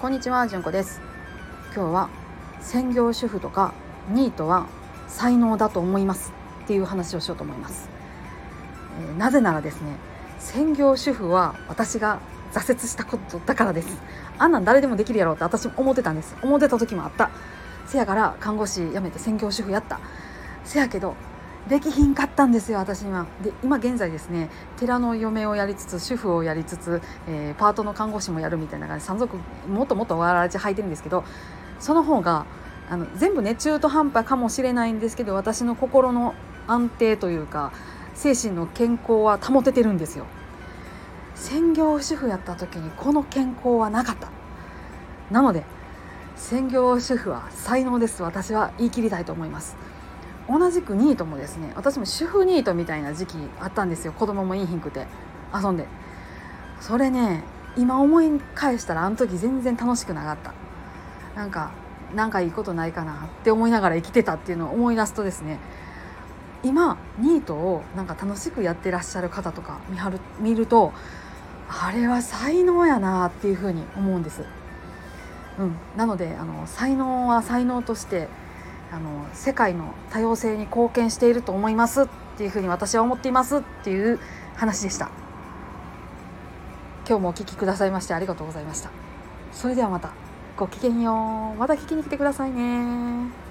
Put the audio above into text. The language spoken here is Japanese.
こんにちは、じゅんこです。今日は専業主婦とかニートは才能だと思いますっていう話をしようと思います、えー、なぜならですね専業主婦は私が挫折したことだからです。あんなん誰でもできるやろうって私も思ってたんです。思ってた時もあった。せやから看護師辞めて専業主婦やった。せやけどできひんかったんですよ私今で今現在ですね寺の嫁をやりつつ主婦をやりつつ、えー、パートの看護師もやるみたいな感じ山賊もっともっとわららち履いてるんですけどその方があの全部ね中途半端かもしれないんですけど私の心の安定というか精神の健康は保ててるんですよ。専業主婦やった時にこの健康はなかった。なので専業主婦は才能です。私は言い切りたいと思います。同じくニートもですね私も主婦ニートみたいな時期あったんですよ。子供もいいひんくて遊んで。それね今思い返したらあの時全然楽しくなかった。なんかなんかいいことないかなって思いながら生きてたっていうのを思い出すとですね今ニートをなんか楽しくやってらっしゃる方とか見はる見るとあれは才能やなっていうふうに思うんです。うん、なのであの才能は才能としてあの世界の多様性に貢献していると思いますっていうふうに私は思っていますっていう話でした。今日もお聴きくださいましてありがとうございました。それではまた。ごきげんよう。また聞きに来てくださいね。